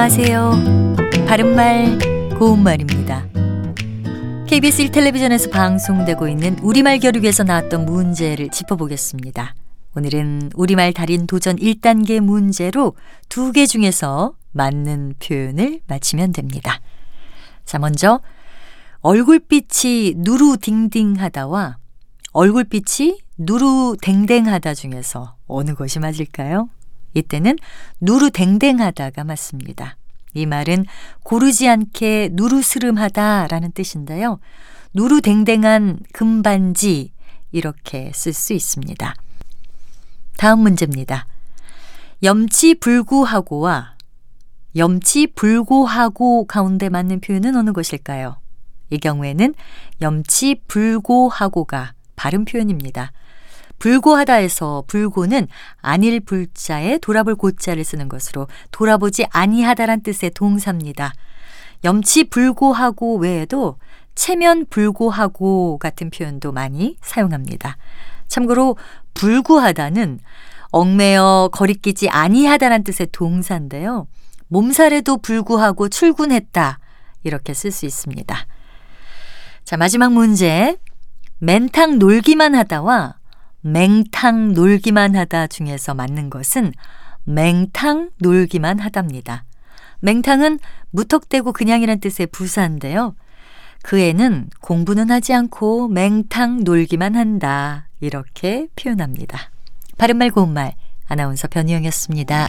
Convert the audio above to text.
안녕하세요. 바른말, 고운말입니다. KBS 1텔레비전에서 방송되고 있는 우리말 겨루기에서 나왔던 문제를 짚어보겠습니다. 오늘은 우리말 달인 도전 1단계 문제로 두 개 중에서 맞는 표현을 맞히면 됩니다. 자, 먼저 얼굴빛이 누루딩딩하다와 얼굴빛이 누루댕댕하다 중에서 어느 것이 맞을까요? 이때는 누루댕댕하다가 맞습니다. 이 말은 고르지 않게 누르스름하다라는 뜻인데요. 누루댕댕한 금반지 이렇게 쓸 수 있습니다. 다음 문제입니다. 염치불구하고와 염치불고하고 가운데 맞는 표현은 어느 것일까요? 이 경우에는 염치불고하고가 발음 표현입니다. 불고하다에서 불고는 아닐 불자에 돌아볼 고자를 쓰는 것으로 돌아보지 아니하다란 뜻의 동사입니다. 염치 불고하고 외에도 체면 불고하고 같은 표현도 많이 사용합니다. 참고로 불구하다는 얽매여 거리끼지 아니하다란 뜻의 동사인데요. 몸살에도 불구하고 출근했다 이렇게 쓸 수 있습니다. 자 마지막 문제 맨탕 놀기만 하다와 맹탕 놀기만 하다 중에서 맞는 것은 맹탕 놀기만 하답니다. 맹탕은 무턱대고 그냥이란 뜻의 부사인데요. 그 애는 공부는 하지 않고 맹탕 놀기만 한다. 이렇게 표현합니다. 바른말 고운말 아나운서 변희영이었습니다.